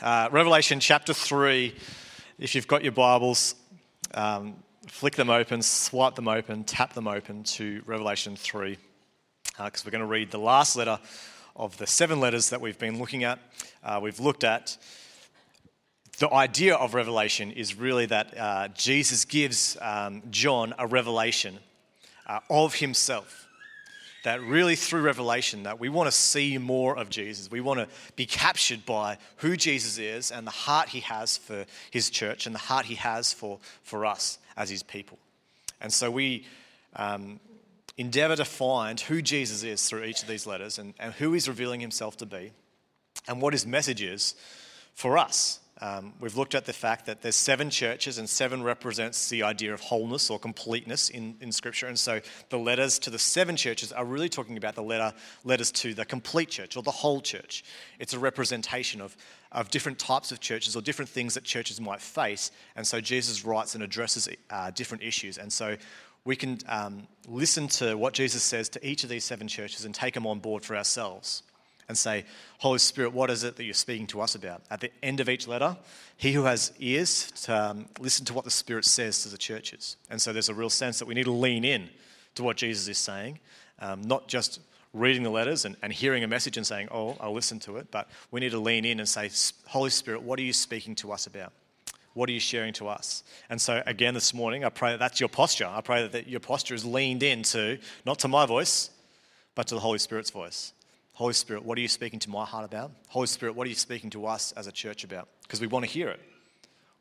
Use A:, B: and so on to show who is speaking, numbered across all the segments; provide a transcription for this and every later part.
A: Uh, Revelation chapter 3, if you've got your Bibles, um, flick them open, swipe them open, tap them open to Revelation 3, because uh, we're going to read the last letter of the seven letters that we've been looking at. Uh, we've looked at the idea of revelation is really that uh, Jesus gives um, John a revelation uh, of himself that really through revelation that we want to see more of jesus. We want to be captured by who jesus is and the heart he has for his church and the heart he has for, for us as his people. And so we um, endeavor to find who jesus is through each of these letters and, and who he's revealing himself to be and what his message is for us um, we've looked at the fact that there's seven churches, and seven represents the idea of wholeness or completeness in, in Scripture. And so the letters to the seven churches are really talking about the letter, letters to the complete church or the whole church. It's a representation of, of different types of churches or different things that churches might face. And so Jesus writes and addresses uh, different issues. And so we can um, listen to what Jesus says to each of these seven churches and take them on board for ourselves and say, Holy Spirit, what is it that you're speaking to us about? At the end of each letter, he who has ears to um, listen to what the Spirit says to the churches. And so there's a real sense that we need to lean in to what Jesus is saying, um, not just reading the letters and, and hearing a message and saying, Oh, I'll listen to it, but we need to lean in and say, Holy Spirit, what are you speaking to us about? What are you sharing to us? And so, again, this morning, I pray that that's your posture. I pray that your posture is leaned into, not to my voice, but to the Holy Spirit's voice. Holy Spirit, what are you speaking to my heart about? Holy Spirit, what are you speaking to us as a church about? Because we want to hear it.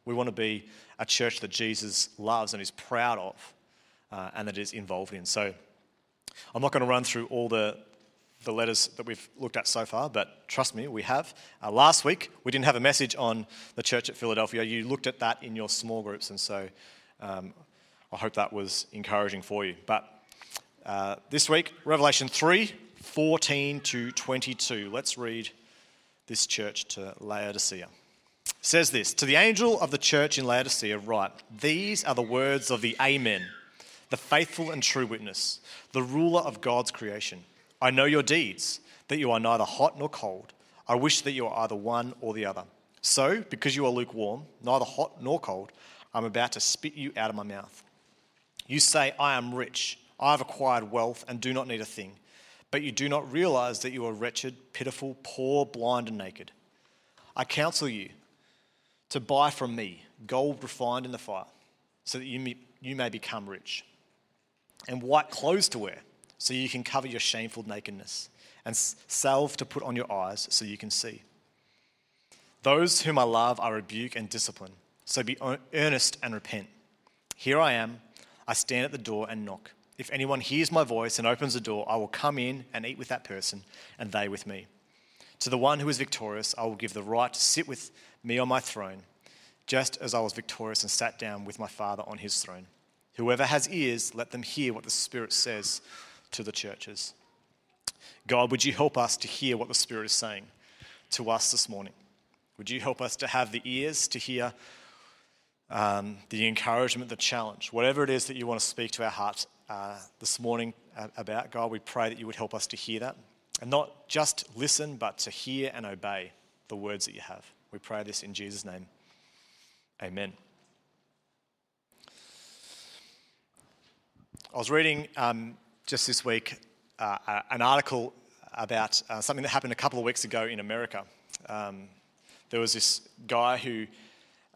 A: We want to be a church that Jesus loves and is proud of uh, and that is involved in. So I'm not going to run through all the, the letters that we've looked at so far, but trust me, we have. Uh, last week, we didn't have a message on the church at Philadelphia. You looked at that in your small groups, and so um, I hope that was encouraging for you. But uh, this week, Revelation 3 14 to 22. Let's read this church to Laodicea. It says this To the angel of the church in Laodicea, write, These are the words of the Amen, the faithful and true witness, the ruler of God's creation. I know your deeds, that you are neither hot nor cold. I wish that you are either one or the other. So, because you are lukewarm, neither hot nor cold, I'm about to spit you out of my mouth. You say, I am rich, I have acquired wealth, and do not need a thing but you do not realize that you are wretched, pitiful, poor, blind, and naked. I counsel you to buy from me gold refined in the fire, so that you may, you may become rich, and white clothes to wear, so you can cover your shameful nakedness, and salve to put on your eyes, so you can see. Those whom I love I rebuke and discipline, so be earnest and repent. Here I am, I stand at the door and knock. If anyone hears my voice and opens the door, I will come in and eat with that person, and they with me. To the one who is victorious, I will give the right to sit with me on my throne, just as I was victorious and sat down with my Father on his throne. Whoever has ears, let them hear what the Spirit says to the churches. God, would you help us to hear what the Spirit is saying to us this morning? Would you help us to have the ears to hear um, the encouragement, the challenge, whatever it is that you want to speak to our hearts uh, this morning about. God, we pray that you would help us to hear that and not just listen, but to hear and obey the words that you have. We pray this in Jesus' name. Amen. I was reading um, just this week uh, an article about uh, something that happened a couple of weeks ago in America. Um, there was this guy who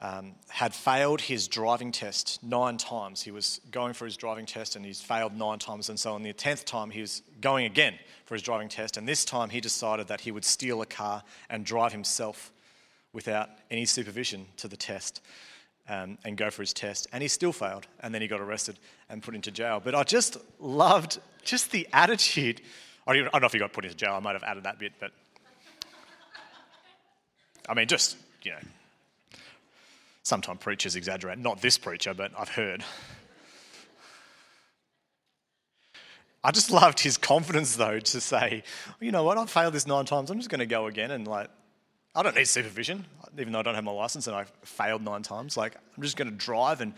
A: um, had failed his driving test nine times. He was going for his driving test and he's failed nine times. And so on the 10th time, he was going again for his driving test. And this time, he decided that he would steal a car and drive himself without any supervision to the test um, and go for his test. And he still failed. And then he got arrested and put into jail. But I just loved just the attitude. I don't know if he got put into jail. I might have added that bit, but I mean, just, you know, Sometimes preachers exaggerate. Not this preacher, but I've heard. I just loved his confidence, though, to say, you know what, I've failed this nine times. I'm just going to go again. And, like, I don't need supervision, even though I don't have my license and I failed nine times. Like, I'm just going to drive and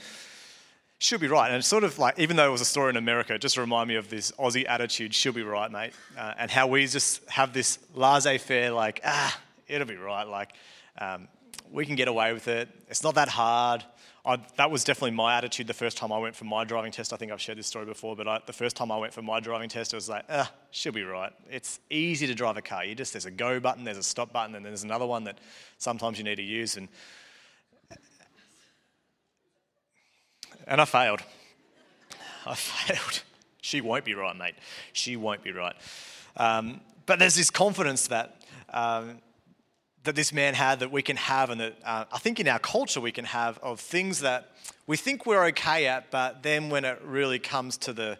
A: she'll be right. And it's sort of like, even though it was a story in America, just remind me of this Aussie attitude, she'll be right, mate. Uh, and how we just have this laissez faire, like, ah, it'll be right. Like, um, we can get away with it. It's not that hard. I, that was definitely my attitude the first time I went for my driving test. I think I've shared this story before, but I, the first time I went for my driving test, it was like, ah, she'll be right. It's easy to drive a car. You just there's a go button, there's a stop button, and there's another one that sometimes you need to use. And and I failed. I failed. She won't be right, mate. She won't be right. Um, but there's this confidence that um, that this man had that we can have, and that uh, I think in our culture we can have of things that we think we're okay at, but then when it really comes to the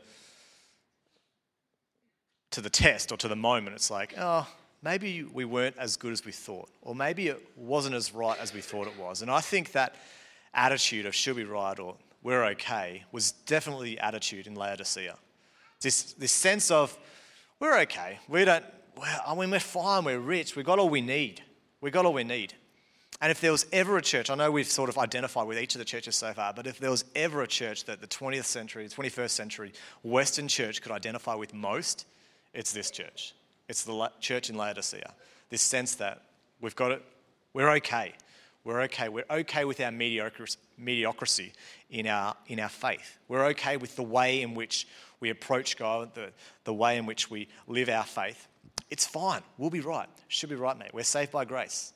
A: to the test or to the moment, it's like, oh, maybe we weren't as good as we thought, or maybe it wasn't as right as we thought it was. And I think that attitude of should be right or we're okay was definitely the attitude in Laodicea. This, this sense of we're okay. We don't, well, I mean, we're fine, we're rich, we've got all we need. We got all we need. And if there was ever a church, I know we've sort of identified with each of the churches so far, but if there was ever a church that the 20th century, 21st century Western church could identify with most, it's this church. It's the church in Laodicea. This sense that we've got it, we're okay. We're okay. We're okay with our mediocrity in our, in our faith. We're okay with the way in which we approach God, the, the way in which we live our faith. It's fine. We'll be right. Should be right, mate. We're saved by grace.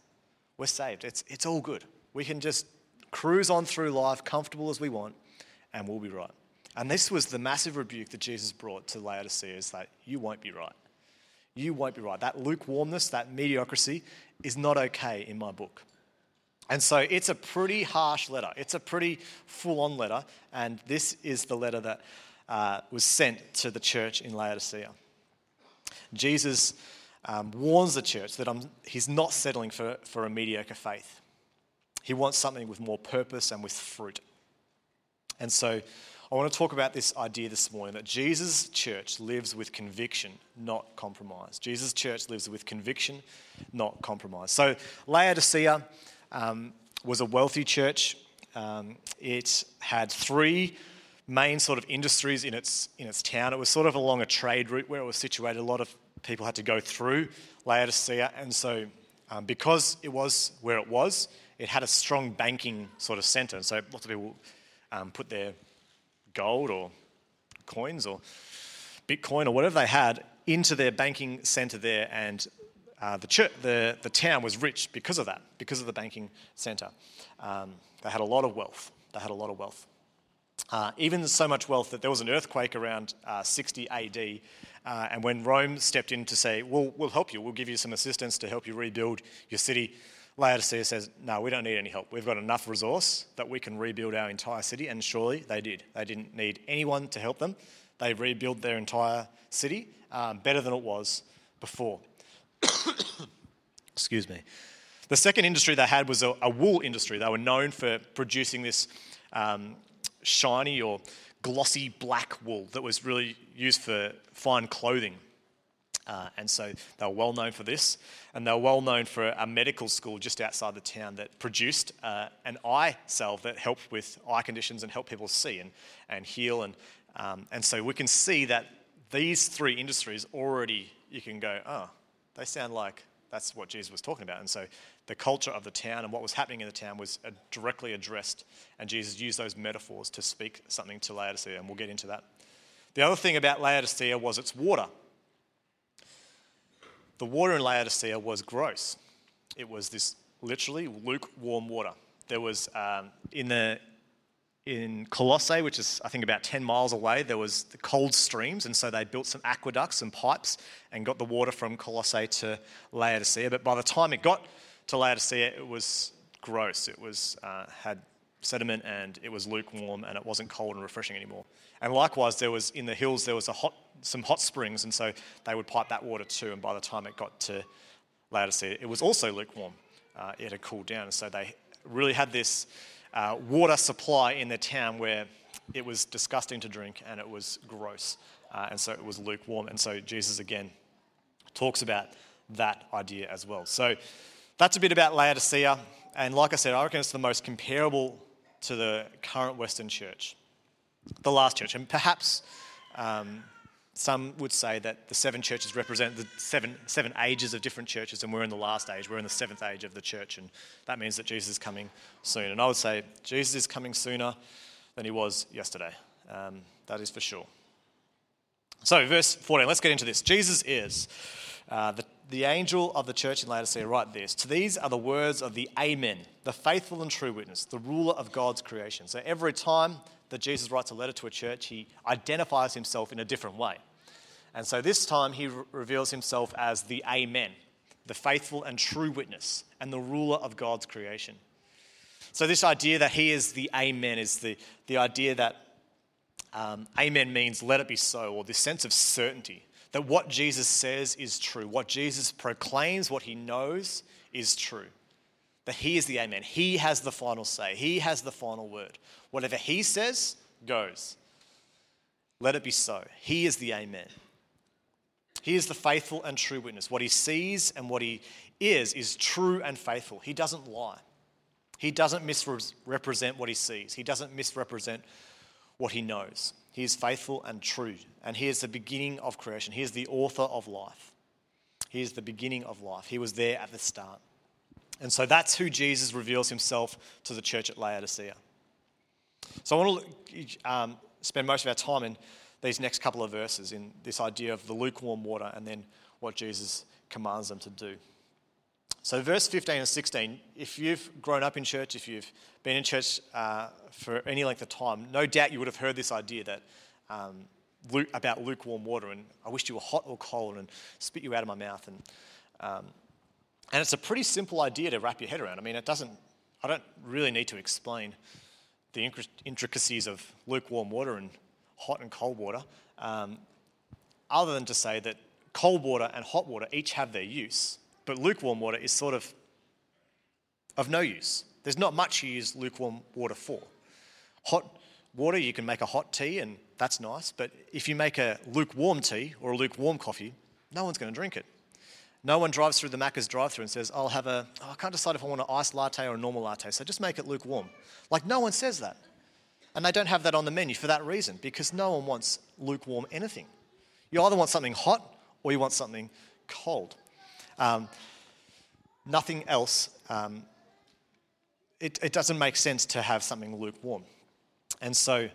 A: We're saved. It's, it's all good. We can just cruise on through life comfortable as we want, and we'll be right. And this was the massive rebuke that Jesus brought to Laodicea is that you won't be right. You won't be right. That lukewarmness, that mediocrity is not okay in my book. And so it's a pretty harsh letter. It's a pretty full on letter. And this is the letter that uh, was sent to the church in Laodicea. Jesus um, warns the church that I'm, he's not settling for, for a mediocre faith. He wants something with more purpose and with fruit. And so I want to talk about this idea this morning that Jesus' church lives with conviction, not compromise. Jesus' church lives with conviction, not compromise. So Laodicea um, was a wealthy church. Um, it had three main sort of industries in its, in its town. It was sort of along a trade route where it was situated. A lot of people had to go through Laodicea. And so, um, because it was where it was, it had a strong banking sort of center. So, lots of people um, put their gold or coins or Bitcoin or whatever they had into their banking center there. And uh, the, church, the, the town was rich because of that, because of the banking center. Um, they had a lot of wealth. They had a lot of wealth. Uh, even so much wealth that there was an earthquake around uh, 60 AD. Uh, and when Rome stepped in to say, we'll, we'll help you, we'll give you some assistance to help you rebuild your city, Laodicea says, No, we don't need any help. We've got enough resource that we can rebuild our entire city. And surely they did. They didn't need anyone to help them. They rebuilt their entire city um, better than it was before. Excuse me. The second industry they had was a, a, wool industry. They were known for producing this um, shiny or glossy black wool that was really used for fine clothing. Uh, and so they were well known for this. And they were well known for a medical school just outside the town that produced uh, an eye salve that helped with eye conditions and helped people see and, and heal. And, um, and so we can see that these three industries already, you can go, oh, they sound like that's what Jesus was talking about. And so the culture of the town and what was happening in the town was uh, directly addressed, and Jesus used those metaphors to speak something to Laodicea, and we'll get into that. The other thing about Laodicea was its water. The water in Laodicea was gross. It was this literally lukewarm water. There was um, in the in Colossae, which is I think about 10 miles away, there was the cold streams, and so they built some aqueducts and pipes and got the water from Colossae to Laodicea. But by the time it got to Laodicea, it was gross. It was uh, had sediment and it was lukewarm and it wasn't cold and refreshing anymore. And likewise, there was in the hills there was a hot, some hot springs, and so they would pipe that water too. And by the time it got to Laodicea, it was also lukewarm. Uh, it had cooled down, and so they really had this uh, water supply in the town where it was disgusting to drink and it was gross, uh, and so it was lukewarm. And so Jesus again talks about that idea as well. So that's a bit about Laodicea. And like I said, I reckon it's the most comparable to the current Western church, the last church. And perhaps um, some would say that the seven churches represent the seven, seven ages of different churches, and we're in the last age. We're in the seventh age of the church, and that means that Jesus is coming soon. And I would say Jesus is coming sooner than he was yesterday. Um, that is for sure. So, verse 14, let's get into this. Jesus is uh, the, the angel of the church in Laodicea. Write this To these are the words of the Amen, the faithful and true witness, the ruler of God's creation. So, every time that Jesus writes a letter to a church, he identifies himself in a different way. And so this time he re- reveals himself as the Amen, the faithful and true witness, and the ruler of God's creation. So, this idea that he is the Amen is the, the idea that um, Amen means let it be so, or this sense of certainty that what Jesus says is true, what Jesus proclaims, what he knows is true. That he is the Amen. He has the final say, he has the final word. Whatever he says goes. Let it be so. He is the Amen. He is the faithful and true witness. What he sees and what he is is true and faithful. He doesn't lie. He doesn't misrepresent what he sees. He doesn't misrepresent what he knows. He is faithful and true. And he is the beginning of creation. He is the author of life. He is the beginning of life. He was there at the start. And so that's who Jesus reveals himself to the church at Laodicea. So I want to um, spend most of our time in these next couple of verses in this idea of the lukewarm water and then what Jesus commands them to do. So, verse 15 and 16, if you've grown up in church, if you've been in church uh, for any length of time, no doubt you would have heard this idea that um, about lukewarm water and I wished you were hot or cold and spit you out of my mouth. And, um, and it's a pretty simple idea to wrap your head around. I mean, it doesn't, I don't really need to explain the intricacies of lukewarm water and hot and cold water, um, other than to say that cold water and hot water each have their use, but lukewarm water is sort of of no use. There's not much you use lukewarm water for. Hot water, you can make a hot tea, and that's nice, but if you make a lukewarm tea or a lukewarm coffee, no one's going to drink it. No one drives through the Macca's drive through and says, I'll have a, oh, I can't decide if I want an iced latte or a normal latte, so just make it lukewarm. Like, no one says that. And they don't have that on the menu for that reason, because no one wants lukewarm anything. You either want something hot or you want something cold. Um, nothing else, um, it, it, doesn't make sense to have something lukewarm. And so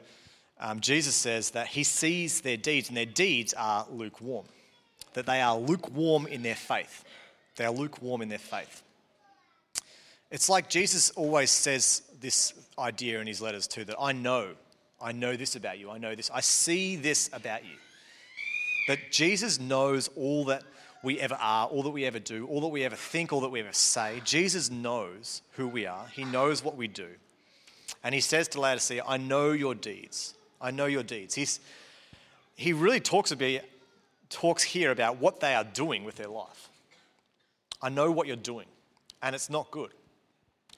A: um, Jesus says that he sees their deeds, and their deeds are lukewarm that they are lukewarm in their faith. They are lukewarm in their faith. It's like Jesus always says this idea in his letters too that I know, I know this about you, I know this, I see this about you. That Jesus knows all that we ever are, all that we ever do, all that we ever think, all that we ever say. Jesus knows who we are, He knows what we do. And He says to Laodicea, I know your deeds. I know your deeds. He's, he really talks about, talks here about what they are doing with their life. I know what you're doing, and it's not good.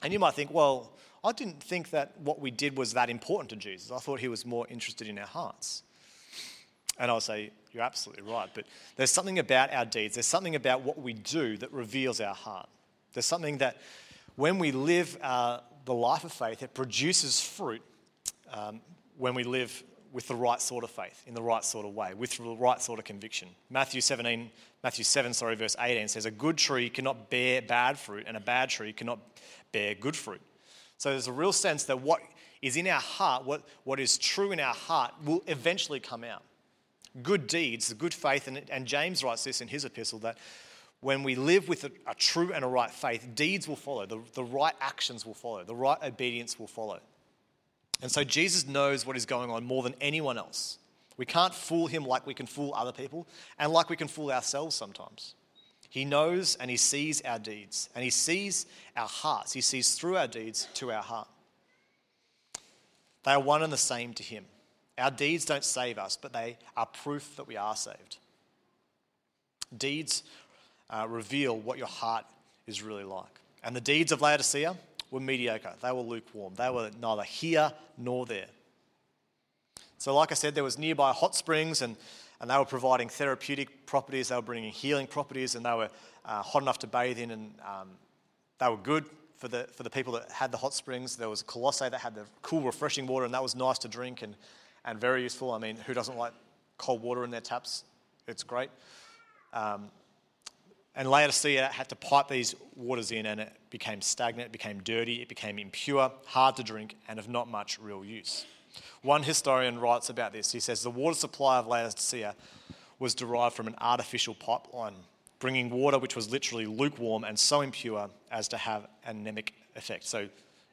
A: And you might think, well, I didn't think that what we did was that important to Jesus. I thought he was more interested in our hearts. And I'll say, you're absolutely right. But there's something about our deeds, there's something about what we do that reveals our heart. There's something that when we live uh, the life of faith, it produces fruit um, when we live with the right sort of faith, in the right sort of way, with the right sort of conviction. Matthew 17, Matthew 7, sorry, verse 18 says, A good tree cannot bear bad fruit, and a bad tree cannot bear good fruit. So there's a real sense that what is in our heart, what, what is true in our heart, will eventually come out. Good deeds, the good faith, and, and James writes this in his epistle that when we live with a, a true and a right faith, deeds will follow, the, the right actions will follow, the right obedience will follow. And so Jesus knows what is going on more than anyone else. We can't fool him like we can fool other people and like we can fool ourselves sometimes. He knows and he sees our deeds and he sees our hearts. He sees through our deeds to our heart. They are one and the same to him. Our deeds don't save us, but they are proof that we are saved. Deeds uh, reveal what your heart is really like. And the deeds of Laodicea, were mediocre. They were lukewarm. They were neither here nor there. So, like I said, there was nearby hot springs, and, and they were providing therapeutic properties. They were bringing healing properties, and they were uh, hot enough to bathe in, and um, they were good for the, for the people that had the hot springs. There was Colossae that had the cool, refreshing water, and that was nice to drink and, and very useful. I mean, who doesn't like cold water in their taps. It's great. Um, and Laodicea had to pipe these waters in, and it became stagnant, it became dirty, it became impure, hard to drink, and of not much real use. One historian writes about this. He says the water supply of Laodicea was derived from an artificial pipeline, bringing water which was literally lukewarm and so impure as to have an emetic effect. So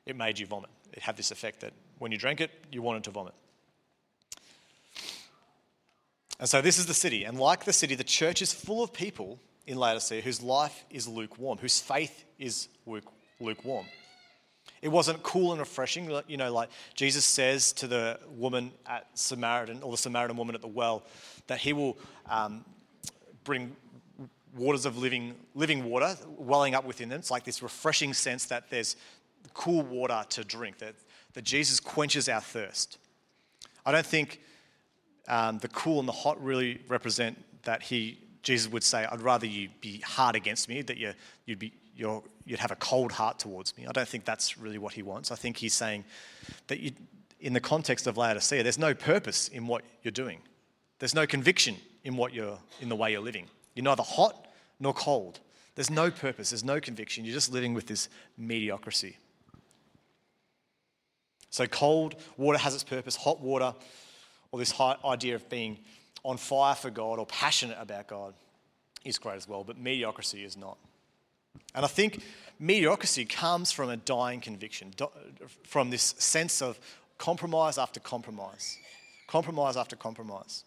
A: it made you vomit. It had this effect that when you drank it, you wanted to vomit. And so this is the city. And like the city, the church is full of people in Laodicea whose life is lukewarm, whose faith is lukewarm. It wasn't cool and refreshing, you know, like Jesus says to the woman at Samaritan, or the Samaritan woman at the well, that he will um, bring waters of living, living water welling up within them. It's like this refreshing sense that there's cool water to drink, that, that Jesus quenches our thirst. I don't think um, the cool and the hot really represent that he Jesus would say, I'd rather you be hard against me, that you, would be, you would have a cold heart towards me. I don't think that's really what he wants. I think he's saying that you, in the context of Laodicea, there's no purpose in what you're doing. There's no conviction in what you're in the way you're living. You're neither hot nor cold. There's no purpose, there's no conviction. You're just living with this mediocrity. So cold water has its purpose, hot water, or this idea of being on fire for God or passionate about God is great as well, but mediocrity is not. And I think mediocrity comes from a dying conviction, from this sense of compromise after compromise, compromise after compromise.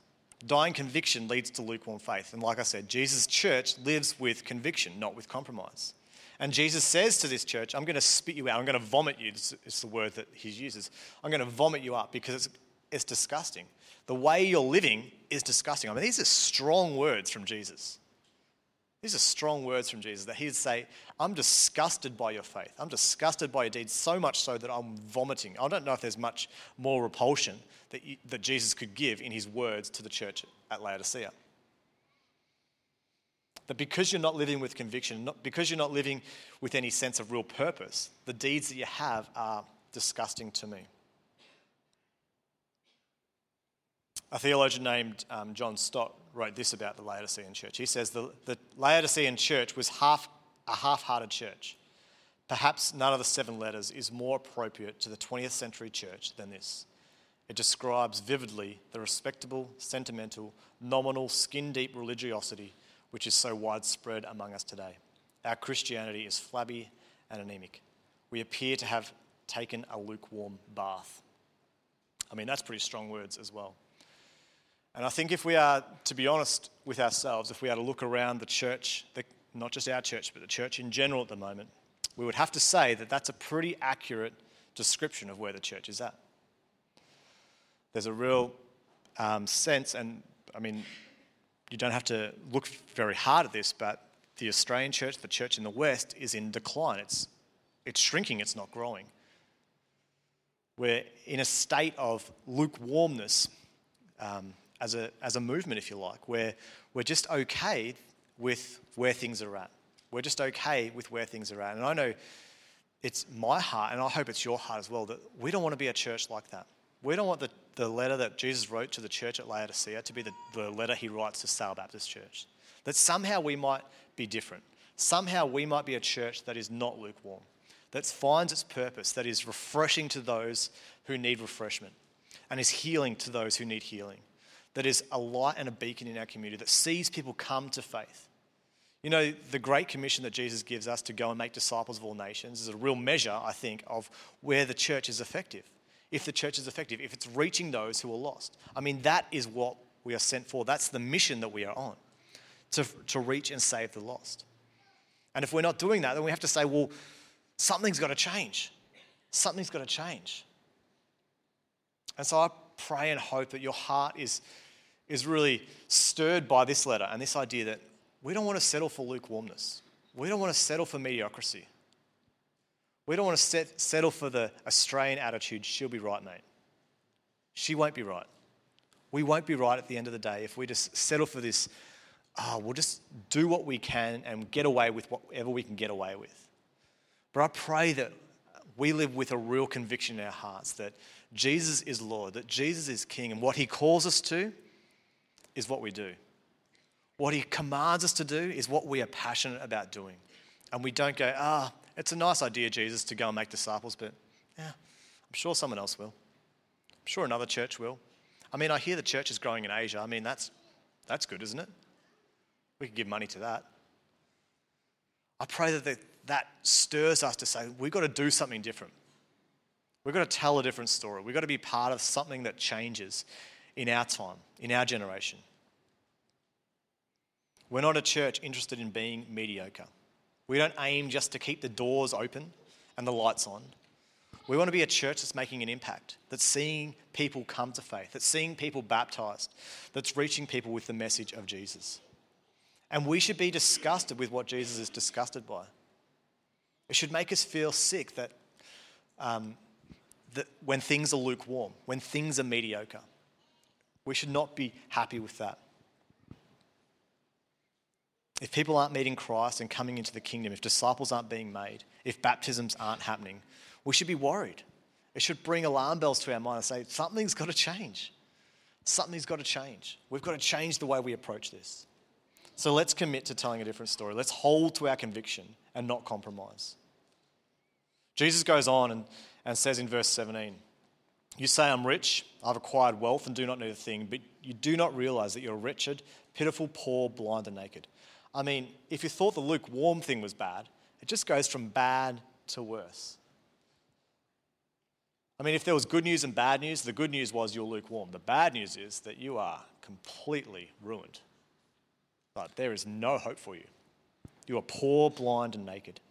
A: Dying conviction leads to lukewarm faith. And like I said, Jesus' church lives with conviction, not with compromise. And Jesus says to this church, I'm going to spit you out. I'm going to vomit you. It's the word that he uses. I'm going to vomit you up because it's, it's disgusting the way you're living is disgusting. I mean, these are strong words from Jesus. These are strong words from Jesus that he'd say, I'm disgusted by your faith. I'm disgusted by your deeds, so much so that I'm vomiting. I don't know if there's much more repulsion that, you, that Jesus could give in his words to the church at Laodicea. That because you're not living with conviction, not, because you're not living with any sense of real purpose, the deeds that you have are disgusting to me. A theologian named um, John Stott wrote this about the Laodicean church. He says the, the Laodicean church was half, a half hearted church. Perhaps none of the seven letters is more appropriate to the 20th century church than this. It describes vividly the respectable, sentimental, nominal, skin deep religiosity which is so widespread among us today. Our Christianity is flabby and anemic. We appear to have taken a lukewarm bath. I mean, that's pretty strong words as well. And I think if we are to be honest with ourselves, if we are to look around the church, the, not just our church, but the church in general at the moment, we would have to say that that's a pretty accurate description of where the church is at. There's a real um, sense, and I mean, you don't have to look very hard at this, but the Australian church, the church in the West, is in decline. It's, it's shrinking, it's not growing. We're in a state of lukewarmness. Um, as a, as a movement, if you like, where we're just okay with where things are at. We're just okay with where things are at. And I know it's my heart, and I hope it's your heart as well, that we don't want to be a church like that. We don't want the, the letter that Jesus wrote to the church at Laodicea to be the, the letter he writes to Sale Baptist Church. That somehow we might be different. Somehow we might be a church that is not lukewarm, that finds its purpose, that is refreshing to those who need refreshment, and is healing to those who need healing that is a light and a beacon in our community that sees people come to faith. You know, the great commission that Jesus gives us to go and make disciples of all nations is a real measure, I think, of where the church is effective. If the church is effective, if it's reaching those who are lost. I mean, that is what we are sent for. That's the mission that we are on to, to reach and save the lost. And if we're not doing that, then we have to say, well, something's got to change. Something's got to change. And so I pray and hope that your heart is, is really stirred by this letter and this idea that we don't want to settle for lukewarmness. We don't want to settle for mediocrity. We don't want to set, settle for the Australian attitude, she'll be right, mate. She won't be right. We won't be right at the end of the day if we just settle for this, oh, we'll just do what we can and get away with whatever we can get away with. But I pray that we live with a real conviction in our hearts that Jesus is Lord, that Jesus is King, and what he calls us to is what we do. What he commands us to do is what we are passionate about doing. And we don't go, ah, it's a nice idea, Jesus, to go and make disciples, but yeah, I'm sure someone else will. I'm sure another church will. I mean, I hear the church is growing in Asia. I mean, that's, that's good, isn't it? We could give money to that. I pray that that stirs us to say, we've got to do something different. We've got to tell a different story. We've got to be part of something that changes in our time, in our generation. We're not a church interested in being mediocre. We don't aim just to keep the doors open and the lights on. We want to be a church that's making an impact, that's seeing people come to faith, that's seeing people baptized, that's reaching people with the message of Jesus. And we should be disgusted with what Jesus is disgusted by. It should make us feel sick that, um, when things are lukewarm, when things are mediocre, we should not be happy with that. If people aren't meeting Christ and coming into the kingdom, if disciples aren't being made, if baptisms aren't happening, we should be worried. It should bring alarm bells to our mind and say, something's got to change. Something's got to change. We've got to change the way we approach this. So let's commit to telling a different story. Let's hold to our conviction and not compromise. Jesus goes on and, and says in verse 17, You say, I'm rich, I've acquired wealth and do not need a thing, but you do not realize that you're wretched, pitiful, poor, blind, and naked. I mean, if you thought the lukewarm thing was bad, it just goes from bad to worse. I mean, if there was good news and bad news, the good news was you're lukewarm. The bad news is that you are completely ruined. But there is no hope for you. You are poor, blind, and naked.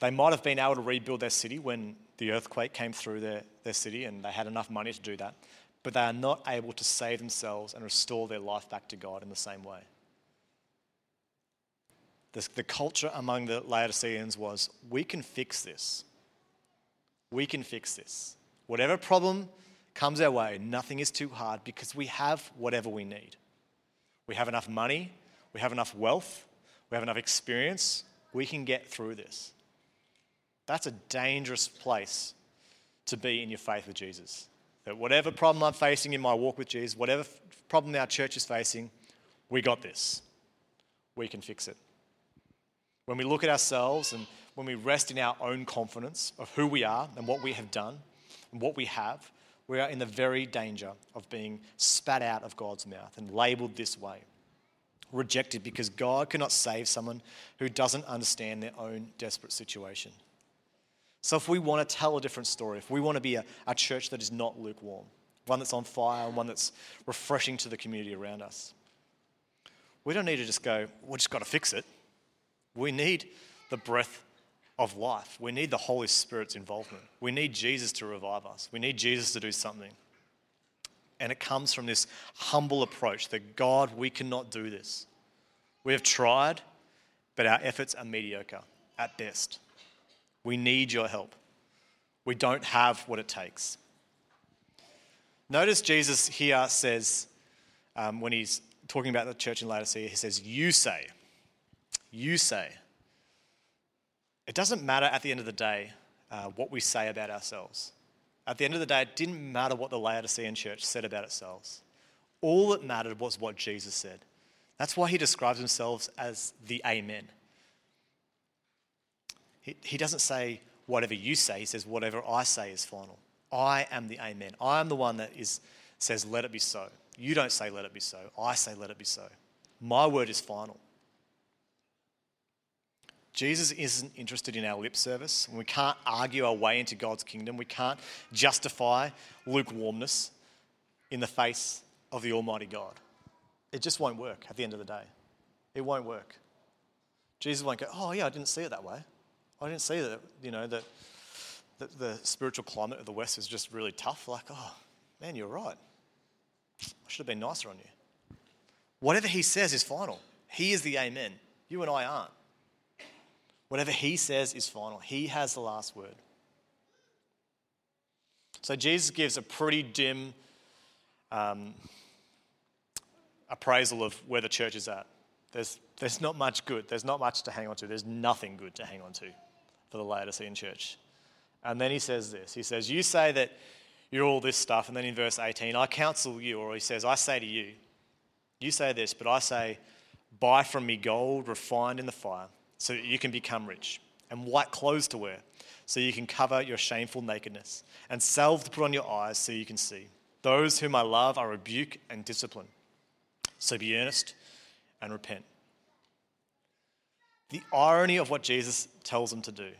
A: They might have been able to rebuild their city when the earthquake came through their, their city and they had enough money to do that but they are not able to save themselves and restore their life back to God in the same way. The, the culture among the Laodiceans was we can fix this. We can fix this. Whatever problem comes our way, nothing is too hard because we have whatever we need. We have enough money, we have enough wealth, we have enough experience. We can get through this. That's a dangerous place to be in your faith with Jesus. That whatever problem I'm facing in my walk with Jesus, whatever problem our church is facing, we got this. We can fix it. When we look at ourselves and when we rest in our own confidence of who we are and what we have done and what we have, we are in the very danger of being spat out of God's mouth and labeled this way. Rejected because God cannot save someone who doesn't understand their own desperate situation. So, if we want to tell a different story, if we want to be a, a church that is not lukewarm, one that's on fire, and one that's refreshing to the community around us, we don't need to just go, we just got to fix it. We need the breath of life. We need the Holy Spirit's involvement. We need Jesus to revive us. We need Jesus to do something. And it comes from this humble approach that God, we cannot do this. We have tried, but our efforts are mediocre at best. We need your help. We don't have what it takes. Notice Jesus here says, um, when he's talking about the church in Laodicea, he says, You say, you say. It doesn't matter at the end of the day uh, what we say about ourselves. At the end of the day, it didn't matter what the Laodicean church said about itself. All that mattered was what Jesus said. That's why he describes himself as the Amen. He, doesn't say, whatever you say, he says, whatever I say is final. I am the Amen. I am the one that is, says, let it be so. You don't say, let it be so. I say, let it be so. My word is final. Jesus isn't interested in our lip service. We can't argue our way into God's kingdom. We can't justify lukewarmness in the face of the Almighty God. It just won't work at the end of the day. It won't work. Jesus won't go, oh, yeah, I didn't see it that way. I didn't see that, you know, that, that the spiritual climate of the West is just really tough. Like, oh, man, you're right. I should have been nicer on you. Whatever he says is final. He is the amen. You and I aren't. Whatever he says is final. He has the last word. So Jesus gives a pretty dim um, appraisal of where the church is at. There's, there's not much good. There's not much to hang on to. There's nothing good to hang on to for the Laodicean church. And then he says this He says, You say that you're all this stuff. And then in verse 18, I counsel you, or he says, I say to you, you say this, but I say, buy from me gold refined in the fire, so that you can become rich, and white clothes to wear, so you can cover your shameful nakedness, and salve to put on your eyes, so you can see. Those whom I love, I rebuke and discipline. So be earnest and repent. The irony of what Jesus tells them to do.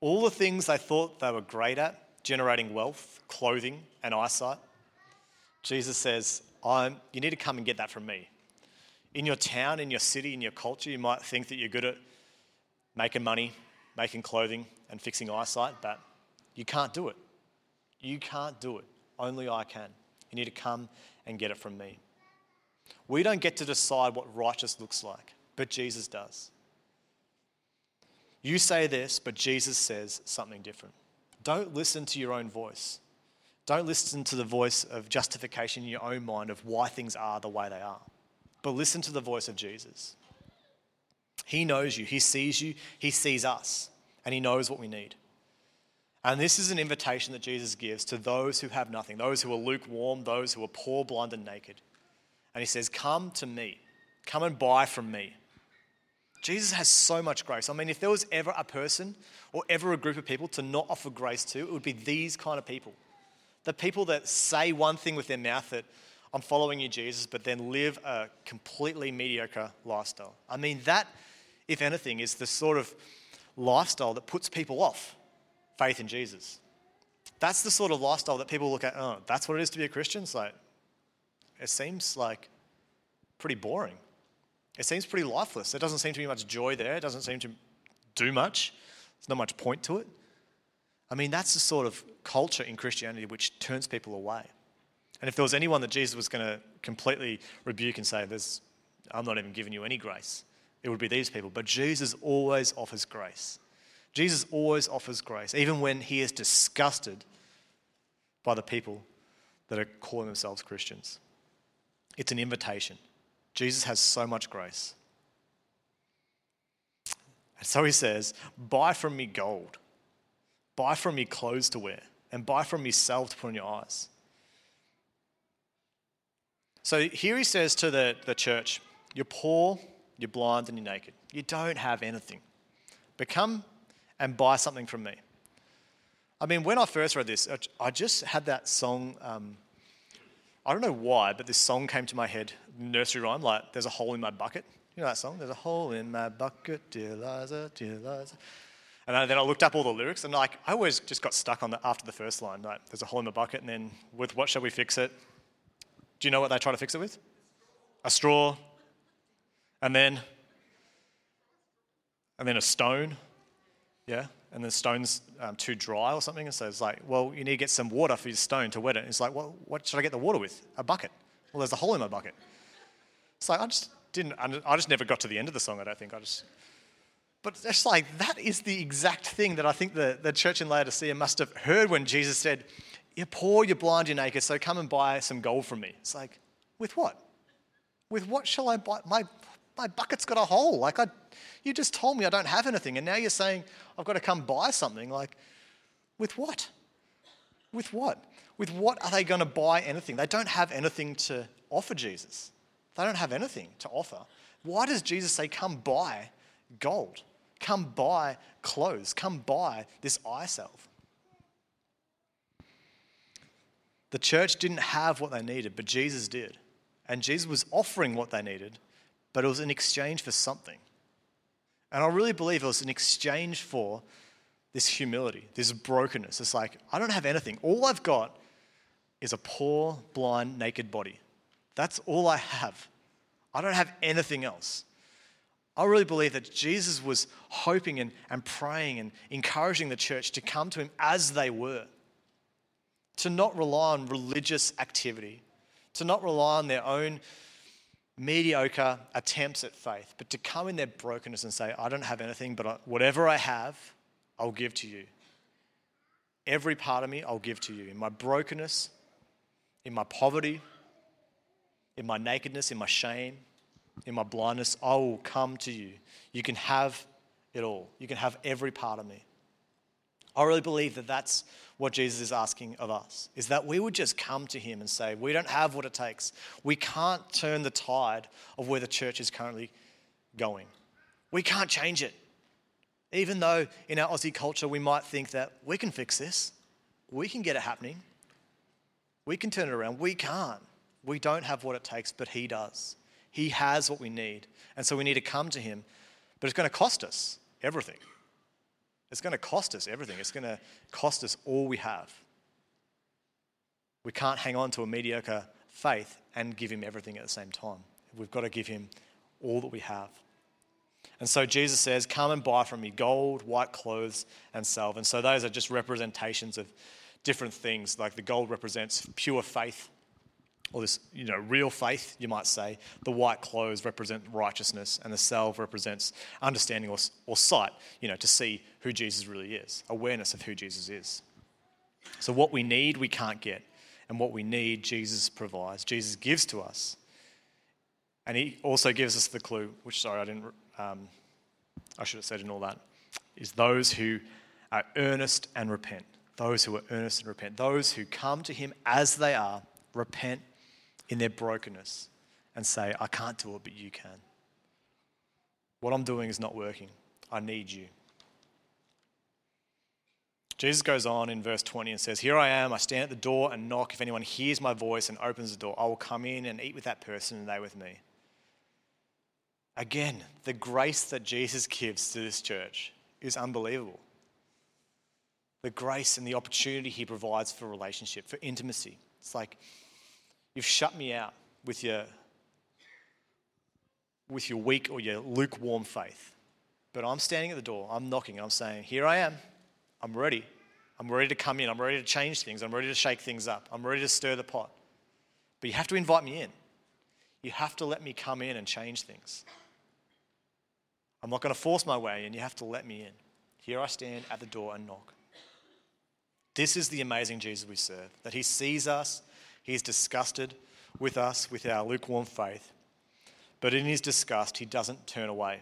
A: All the things they thought they were great at, generating wealth, clothing, and eyesight, Jesus says, You need to come and get that from me. In your town, in your city, in your culture, you might think that you're good at making money, making clothing, and fixing eyesight, but you can't do it. You can't do it. Only I can. You need to come and get it from me. We don't get to decide what righteous looks like, but Jesus does. You say this, but Jesus says something different. Don't listen to your own voice. Don't listen to the voice of justification in your own mind of why things are the way they are, but listen to the voice of Jesus. He knows you, He sees you, He sees us, and He knows what we need. And this is an invitation that Jesus gives to those who have nothing, those who are lukewarm, those who are poor, blind, and naked. And He says, Come to me, come and buy from me. Jesus has so much grace. I mean, if there was ever a person or ever a group of people to not offer grace to, it would be these kind of people. The people that say one thing with their mouth that I'm following you, Jesus, but then live a completely mediocre lifestyle. I mean, that, if anything, is the sort of lifestyle that puts people off faith in Jesus. That's the sort of lifestyle that people look at, oh, that's what it is to be a Christian? It's like, it seems like pretty boring. It seems pretty lifeless. There doesn't seem to be much joy there. It doesn't seem to do much. There's not much point to it. I mean, that's the sort of culture in Christianity which turns people away. And if there was anyone that Jesus was going to completely rebuke and say, There's, I'm not even giving you any grace, it would be these people. But Jesus always offers grace. Jesus always offers grace, even when he is disgusted by the people that are calling themselves Christians. It's an invitation. Jesus has so much grace. And so he says, Buy from me gold, buy from me clothes to wear, and buy from me salve to put on your eyes. So here he says to the, the church, You're poor, you're blind, and you're naked. You don't have anything. But come and buy something from me. I mean, when I first read this, I just had that song. Um, I don't know why, but this song came to my head, nursery rhyme, like "There's a hole in my bucket." You know that song? There's a hole in my bucket, dear Liza, dear Liza. And then I looked up all the lyrics, and like I always just got stuck on the after the first line. Like, "There's a hole in my bucket," and then with "What shall we fix it?" Do you know what they try to fix it with? A straw, and then, and then a stone. Yeah, and the stone's um, too dry or something. And so it's like, well, you need to get some water for your stone to wet it. And it's like, well, what should I get the water with? A bucket. Well, there's a hole in my bucket. It's like, I just didn't, I just never got to the end of the song, I don't think. I just, but it's like, that is the exact thing that I think the, the church in Laodicea must have heard when Jesus said, You're poor, you're blind, you're naked, so come and buy some gold from me. It's like, with what? With what shall I buy? My, my bucket's got a hole. Like, I, you just told me I don't have anything, and now you're saying I've got to come buy something. Like, with what? With what? With what are they going to buy anything? They don't have anything to offer Jesus. They don't have anything to offer. Why does Jesus say, Come buy gold? Come buy clothes. Come buy this eye salve. The church didn't have what they needed, but Jesus did. And Jesus was offering what they needed but it was in exchange for something. And I really believe it was in exchange for this humility, this brokenness. It's like, I don't have anything. All I've got is a poor, blind, naked body. That's all I have. I don't have anything else. I really believe that Jesus was hoping and, and praying and encouraging the church to come to him as they were, to not rely on religious activity, to not rely on their own mediocre attempts at faith, but to come in their brokenness and say, I don't have anything, but whatever I have, I'll give to you. Every part of me, I'll give to you. In my brokenness, in my poverty, in my nakedness, in my shame, in my blindness, I will come to you. You can have it all. You can have every part of me. I really believe that that's what Jesus is asking of us is that we would just come to him and say, We don't have what it takes. We can't turn the tide of where the church is currently going. We can't change it. Even though in our Aussie culture we might think that we can fix this, we can get it happening, we can turn it around. We can't. We don't have what it takes, but He does. He has what we need. And so we need to come to Him, but it's going to cost us everything. It's going to cost us everything. It's going to cost us all we have. We can't hang on to a mediocre faith and give Him everything at the same time. We've got to give Him all that we have. And so Jesus says, Come and buy from me gold, white clothes, and salve. And so those are just representations of different things. Like the gold represents pure faith, or this, you know, real faith, you might say. The white clothes represent righteousness, and the salve represents understanding or, or sight, you know, to see who Jesus really is, awareness of who Jesus is. So what we need, we can't get. And what we need, Jesus provides. Jesus gives to us. And he also gives us the clue, which, sorry, I didn't, um, I should have said in all that, is those who are earnest and repent. Those who are earnest and repent. Those who come to him as they are, repent in their brokenness, and say, I can't do it, but you can. What I'm doing is not working. I need you. Jesus goes on in verse 20 and says, Here I am, I stand at the door and knock. If anyone hears my voice and opens the door, I will come in and eat with that person and they with me. Again, the grace that Jesus gives to this church is unbelievable. The grace and the opportunity he provides for relationship, for intimacy. It's like you've shut me out with your with your weak or your lukewarm faith. But I'm standing at the door, I'm knocking, I'm saying, Here I am, I'm ready. I'm ready to come in, I'm ready to change things, I'm ready to shake things up, I'm ready to stir the pot. But you have to invite me in. You have to let me come in and change things. I'm not going to force my way in, you have to let me in. Here I stand at the door and knock. This is the amazing Jesus we serve, that he sees us, he's disgusted with us, with our lukewarm faith. But in his disgust, he doesn't turn away.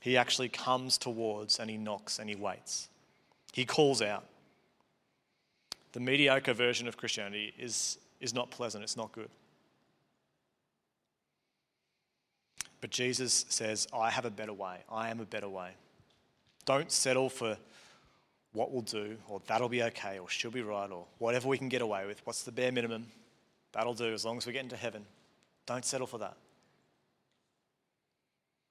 A: He actually comes towards and he knocks and he waits. He calls out. The mediocre version of Christianity is, is not pleasant, it's not good. But Jesus says, I have a better way. I am a better way. Don't settle for what we'll do, or that'll be okay, or she'll be right, or whatever we can get away with. What's the bare minimum? That'll do as long as we get into heaven. Don't settle for that.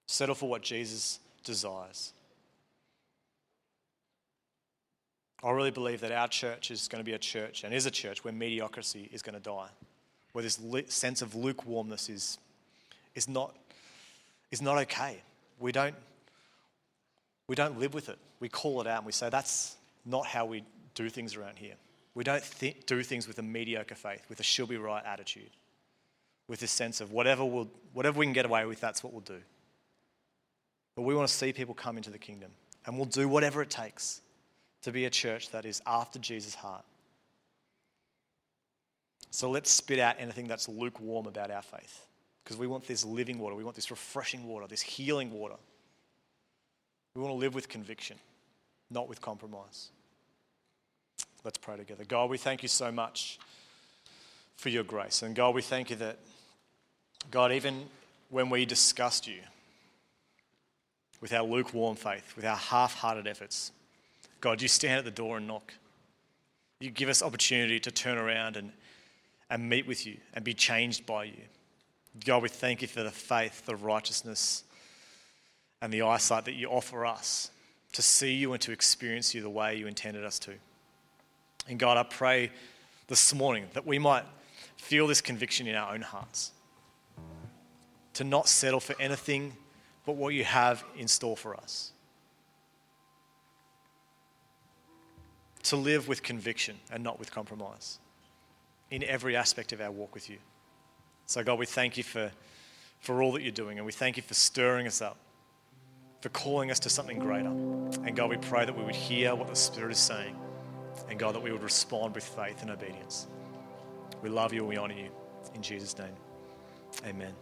A: Settle for what Jesus desires. I really believe that our church is going to be a church and is a church where mediocrity is going to die, where this sense of lukewarmness is, is not is not okay. We don't, we don't live with it. We call it out and we say, that's not how we do things around here. We don't th- do things with a mediocre faith, with a she'll be right attitude, with this sense of whatever, we'll, whatever we can get away with, that's what we'll do. But we want to see people come into the kingdom, and we'll do whatever it takes to be a church that is after Jesus' heart. So let's spit out anything that's lukewarm about our faith because we want this living water. We want this refreshing water, this healing water. We want to live with conviction, not with compromise. Let's pray together. God, we thank you so much for your grace. And God, we thank you that, God, even when we disgust you with our lukewarm faith, with our half hearted efforts, God, you stand at the door and knock. You give us opportunity to turn around and, and meet with you and be changed by you. God, we thank you for the faith, the righteousness, and the eyesight that you offer us to see you and to experience you the way you intended us to. And God, I pray this morning that we might feel this conviction in our own hearts to not settle for anything but what you have in store for us. To live with conviction and not with compromise in every aspect of our walk with you. So, God, we thank you for, for all that you're doing, and we thank you for stirring us up, for calling us to something greater. And God, we pray that we would hear what the Spirit is saying, and God, that we would respond with faith and obedience. We love you and we honor you. In Jesus' name, amen.